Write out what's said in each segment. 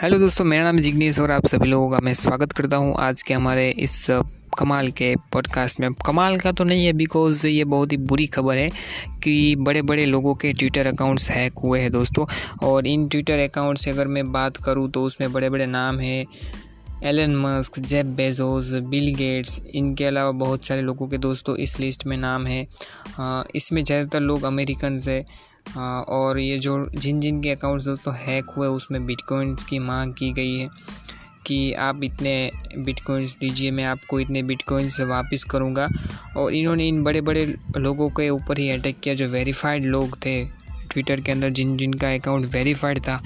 Hello दोस्तों, मेरा नाम जिग्नेश और आप सभी लोगों का मैं स्वागत करता हूँ आज के हमारे इस कमाल के पॉडकास्ट में। कमाल का तो नहीं है बिकॉज़ ये बहुत ही बुरी खबर है कि बड़े बड़े लोगों के ट्विटर अकाउंट्स हैक हुए हैं दोस्तों। और इन ट्विटर अकाउंट से अगर मैं बात करूँ तो उसमें बड़े बड़े नाम हैं। Elon Musk Jeff Bezos Bill Gates इनके अलावा बहुत सारे लोगों के दोस्तों इस लिस्ट में नाम है। इसमें ज़्यादातर लोग अमेरिकन है। और ये जो जिन जिन के अकाउंट्स दोस्तों हैक हुए, उसमें बिटकॉइंस की मांग की गई है कि आप इतने बिटकॉइंस दीजिए, मैं आपको इतने बिटकॉइंस वापस करूँगा। और इन्होंने इन बड़े बड़े लोगों के ऊपर ही अटैक किया, जो वेरीफाइड लोग थे ट्विटर के अंदर, जिन जिनका अकाउंट वेरीफाइड था,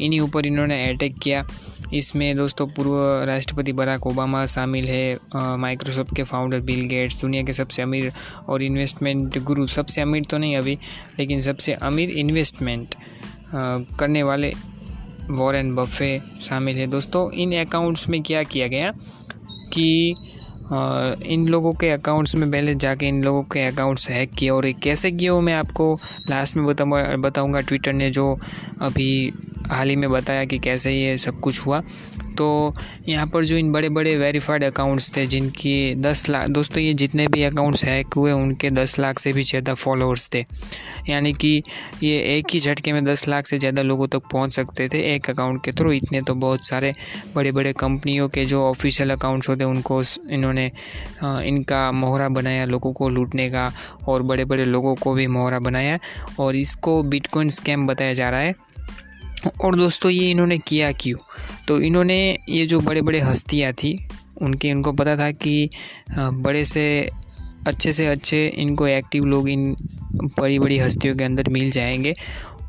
इन्हीं ऊपर इन्होंने अटैक किया। इसमें दोस्तों पूर्व राष्ट्रपति बराक ओबामा शामिल है माइक्रोसॉफ्ट के फाउंडर बिल गेट्स दुनिया के सबसे अमीर और इन्वेस्टमेंट गुरु सबसे अमीर तो नहीं अभी, लेकिन सबसे अमीर इन्वेस्टमेंट करने वाले वॉरेन बफे शामिल है। दोस्तों, इन अकाउंट्स में क्या किया गया कि इन लोगों के अकाउंट्स में पहले जाके इन लोगों के अकाउंट्स हैक किए और कैसे किए वो मैं आपको लास्ट में बताऊँगा बताऊँगा ट्विटर ने जो अभी हाल ही में बताया कि कैसे ये सब कुछ हुआ। तो यहाँ पर जो इन बड़े बड़े वेरीफाइड अकाउंट्स थे, जिनकी दस लाख दोस्तों ये जितने भी अकाउंट्स हैक हुए, उनके दस लाख से भी ज़्यादा फॉलोअर्स थे। यानी कि ये एक ही झटके में दस लाख से ज़्यादा लोगों तक पहुँच सकते थे एक अकाउंट के थ्रू इतने तो बहुत सारे बड़े बड़े कंपनियों के जो ऑफिशियल अकाउंट्स होते उनको इन्होंने इनका मोहरा बनाया, लोगों को लूटने का, और बड़े बड़े लोगों को भी मोहरा बनाया। और इसको बिटकॉइन स्कैम बताया जा रहा है। और दोस्तों ये इन्होंने किया क्यों? तो इन्होंने ये जो बड़े बड़े हस्तियाँ थी उनके इनको पता था कि बड़े से अच्छे से अच्छे इनको एक्टिव लोग इन बड़ी बड़ी हस्तियों के अंदर मिल जाएँगे।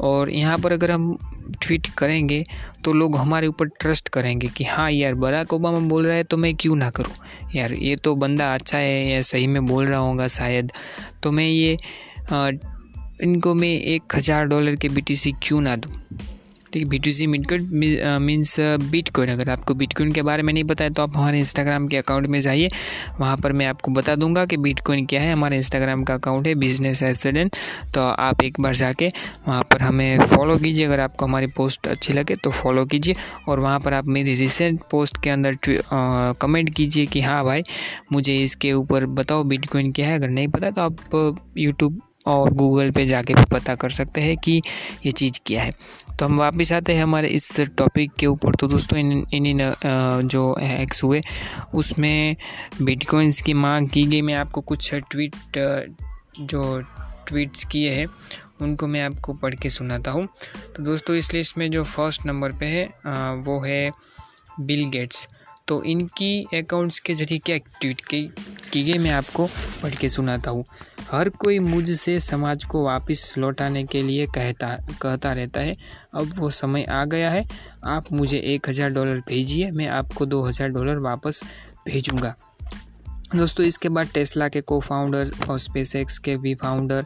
और यहाँ पर अगर हम ट्वीट करेंगे तो लोग हमारे ऊपर ट्रस्ट करेंगे कि हाँ यार बराक ओबामा बोल रहा है तो मैं क्यों ना करूँ? यार ये तो बंदा अच्छा है या सही में बोल रहा होगा शायद। तो मैं ये आ, इनको मैं एक हज़ार डॉलर के BTC क्यों ना दूँ? ठीक है B two C bitcoin means bitcoin अगर आपको बिटकॉइन के बारे में नहीं पता है तो आप हमारे इंस्टाग्राम के अकाउंट में जाइए। वहाँ पर मैं आपको बता दूँगा कि बिटकॉइन क्या है। हमारे इंस्टाग्राम का अकाउंट है बिज़नेस एसेडेंट तो आप एक बार जाके वहाँ पर हमें फॉलो कीजिए। अगर आपको हमारी पोस्ट अच्छी लगे तो फॉलो कीजिए। और वहाँ पर आप मेरी रिसेंट पोस्ट के अंदर कमेंट कीजिए कि हाँ भाई, मुझे इसके ऊपर बताओ बिटकॉइन क्या है। अगर नहीं पता तो आप यूट्यूब और गूगल पे जाके भी पता कर सकते हैं कि ये चीज़ क्या है। तो हम वापस आते हैं हमारे इस टॉपिक के ऊपर। तो दोस्तों, इन इन इन जो हैक्स हुए, उसमें बिटकॉइंस की मांग की गई। मैं आपको कुछ ट्वीट जो ट्वीट्स किए हैं, उनको मैं आपको पढ़ के सुनाता हूँ। तो दोस्तों, इस लिस्ट में जो फ़र्स्ट नंबर पे है वो है बिल गेट्स तो इनकी अकाउंट्स के ज़रिए क्या ट्वीट की गई मैं आपको पढ़ के सुनाता हूँ। हर कोई मुझसे समाज को वापस लौटाने के लिए कहता कहता रहता है। अब वो समय आ गया है। आप मुझे एक हज़ार डॉलर भेजिए, मैं आपको दो हज़ार डॉलर वापस भेजूँगा। दोस्तों, इसके बाद टेस्ला के को फाउंडर और स्पेस के भी फाउंडर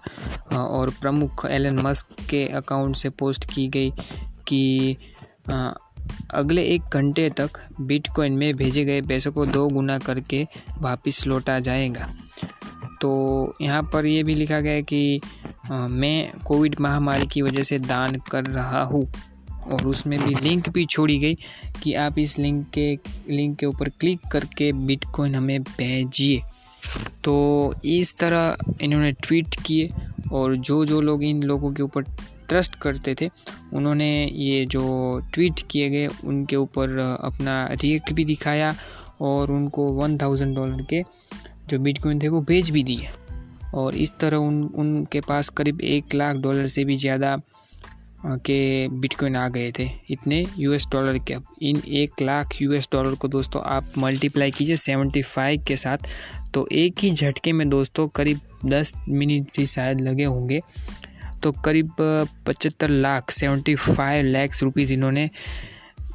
और प्रमुख एलन मस्क के अकाउंट से पोस्ट की गई कि अगले एक घंटे तक बिटकॉइन में भेजे गए पैसों को दो गुना करके वापस लौटा जाएगा। तो यहाँ पर ये भी लिखा गया है कि आ, मैं कोविड महामारी की वजह से दान कर रहा हूँ। और उसमें भी लिंक भी छोड़ी गई कि आप इस लिंक के लिंक के ऊपर क्लिक करके बिटकॉइन हमें भेजिए। तो इस तरह इन्होंने ट्वीट किए और जो जो लोग इन लोगों के ऊपर ट्रस्ट करते थे। उन्होंने ये जो ट्वीट किए गए, उनके ऊपर अपना रिएक्ट भी दिखाया और उनको वन थाउज़ेंड डॉलर के जो बिटकॉइन थे वो भेज भी दिए। और इस तरह उन, उनके पास करीब एक लाख डॉलर से भी ज़्यादा के बिटकॉइन आ गए थे। इतने यूएस डॉलर के। अब इन एक लाख यूएस डॉलर को दोस्तों आप मल्टीप्लाई कीजिए सेवेंटी फाइव के साथ तो एक ही झटके में दोस्तों करीब दस मिनट ही शायद लगे होंगे। तो करीब पचहत्तर lakh, seventy five lakhs rupees इन्होंने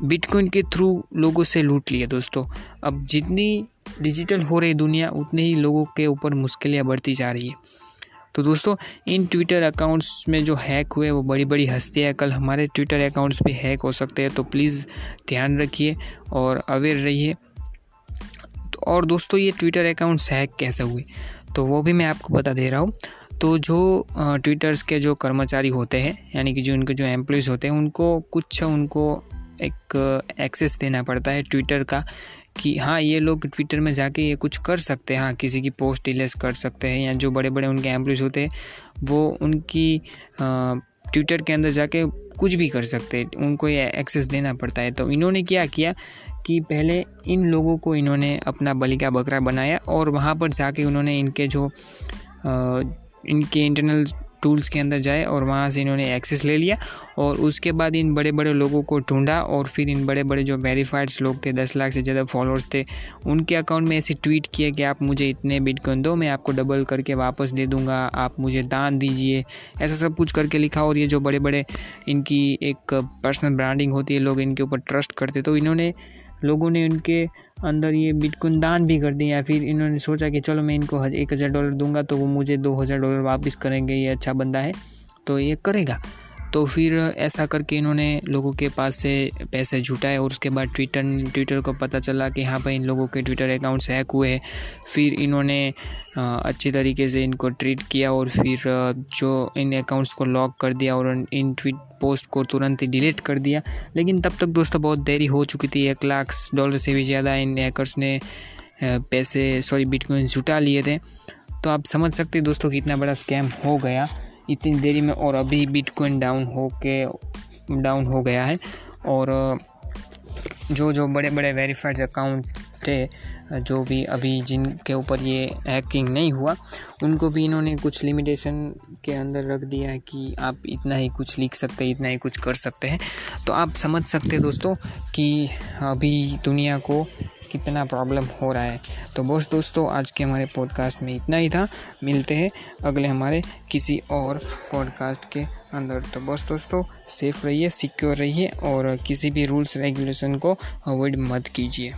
बिटकॉइन के थ्रू लोगों से लूट लिया दोस्तों। अब जितनी डिजिटल हो रही दुनिया, उतने ही लोगों के ऊपर मुश्किलें बढ़ती जा रही है। तो दोस्तों, इन ट्विटर अकाउंट्स में जो हैक हुए, वो बड़ी बड़ी हस्तियाँ कल हमारे ट्विटर अकाउंट्स भी हैक हो सकते हैं तो प्लीज़ ध्यान रखिए और अवेयर रहिए। और दोस्तों, ये ट्विटर अकाउंट्स हैक कैसे हुए? तो वो भी मैं आपको बता दे रहा हूँ। तो जो ट्विटर्स के जो कर्मचारी होते हैं, यानी कि जो उनके जो एम्प्लॉयज़ होते हैं, उनको कुछ उनको एक एक्सेस देना पड़ता है ट्विटर का कि हाँ ये लोग ट्विटर में जाके ये कुछ कर सकते हैं। हाँ किसी की पोस्ट डिलेस कर सकते हैं या जो बड़े बड़े उनके एम्प्लॉयज़ होते हैं, वो उनकी ट्विटर के अंदर जाके कुछ भी कर सकते हैं। उनको ये एक्सेस देना पड़ता है। तो इन्होंने क्या किया कि पहले इन लोगों को इन्होंने अपना बलि का बकरा बनाया और वहाँ पर जाके उन्होंने इनके जो इनके इंटरनल टूल्स के अंदर जाए और वहाँ से इन्होंने एक्सेस ले लिया और उसके बाद इन बड़े बड़े लोगों को ढूंढा और फिर इन बड़े बड़े जो वेरीफाइड्स लोग थे, दस लाख से ज़्यादा फॉलोअर्स थे, उनके अकाउंट में ऐसे ट्वीट किया कि आप मुझे इतने बिटकॉइन दो, मैं आपको डबल करके वापस दे दूँगा, आप मुझे दान दीजिए। ऐसा सब कुछ करके लिखा और ये जो बड़े बड़े इनकी एक पर्सनल ब्रांडिंग होती है, लोग इनके ऊपर ट्रस्ट करते तो इन्होंने लोगों ने उनके अंदर ये बिटकॉइन दान भी कर दिया फिर इन्होंने सोचा कि चलो मैं इनको एक हज़ार डॉलर दूँगा तो वो मुझे दो हज़ार डॉलर वापस करेंगे, ये अच्छा बंदा है तो ये करेगा। तो फिर ऐसा करके इन्होंने लोगों के पास से पैसे जुटाए और उसके बाद ट्विटर ट्विटर को पता चला कि हाँ भाई, इन लोगों के ट्विटर अकाउंट्स हैक हुए हैं। फिर इन्होंने अच्छी तरीके से इनको ट्रीट किया और फिर जो इन अकाउंट्स को लॉक कर दिया और इन ट्वीट पोस्ट को तुरंत ही डिलीट कर दिया। लेकिन तब तक दोस्तों बहुत देरी हो चुकी थी। एक लाख डॉलर से भी ज़्यादा इन हैकर्स ने पैसे सॉरी बिटकॉइन जुटा लिए थे। तो आप समझ सकते दोस्तों कितना बड़ा स्कैम हो गया। इतनी देरी में और अभी बिटकॉइन डाउन हो के डाउन हो गया है। और, जो जो बड़े बड़े वेरीफाइड अकाउंट थे, जो भी अभी जिनके ऊपर ये हैकिंग नहीं हुआ, उनको भी इन्होंने कुछ लिमिटेशन के अंदर रख दिया है कि आप इतना ही कुछ लिख सकते हैं, इतना ही कुछ कर सकते हैं। तो आप समझ सकते हैं दोस्तों कि अभी दुनिया को कितना प्रॉब्लम हो रहा है। तो बस दोस्तों, आज के हमारे पॉडकास्ट में इतना ही था। मिलते हैं अगले हमारे किसी और पॉडकास्ट के अंदर। तो बस दोस्तों सेफ़ रहिए सिक्योर रहिए और किसी भी रूल्स रेगुलेशन को अवॉइड मत कीजिए।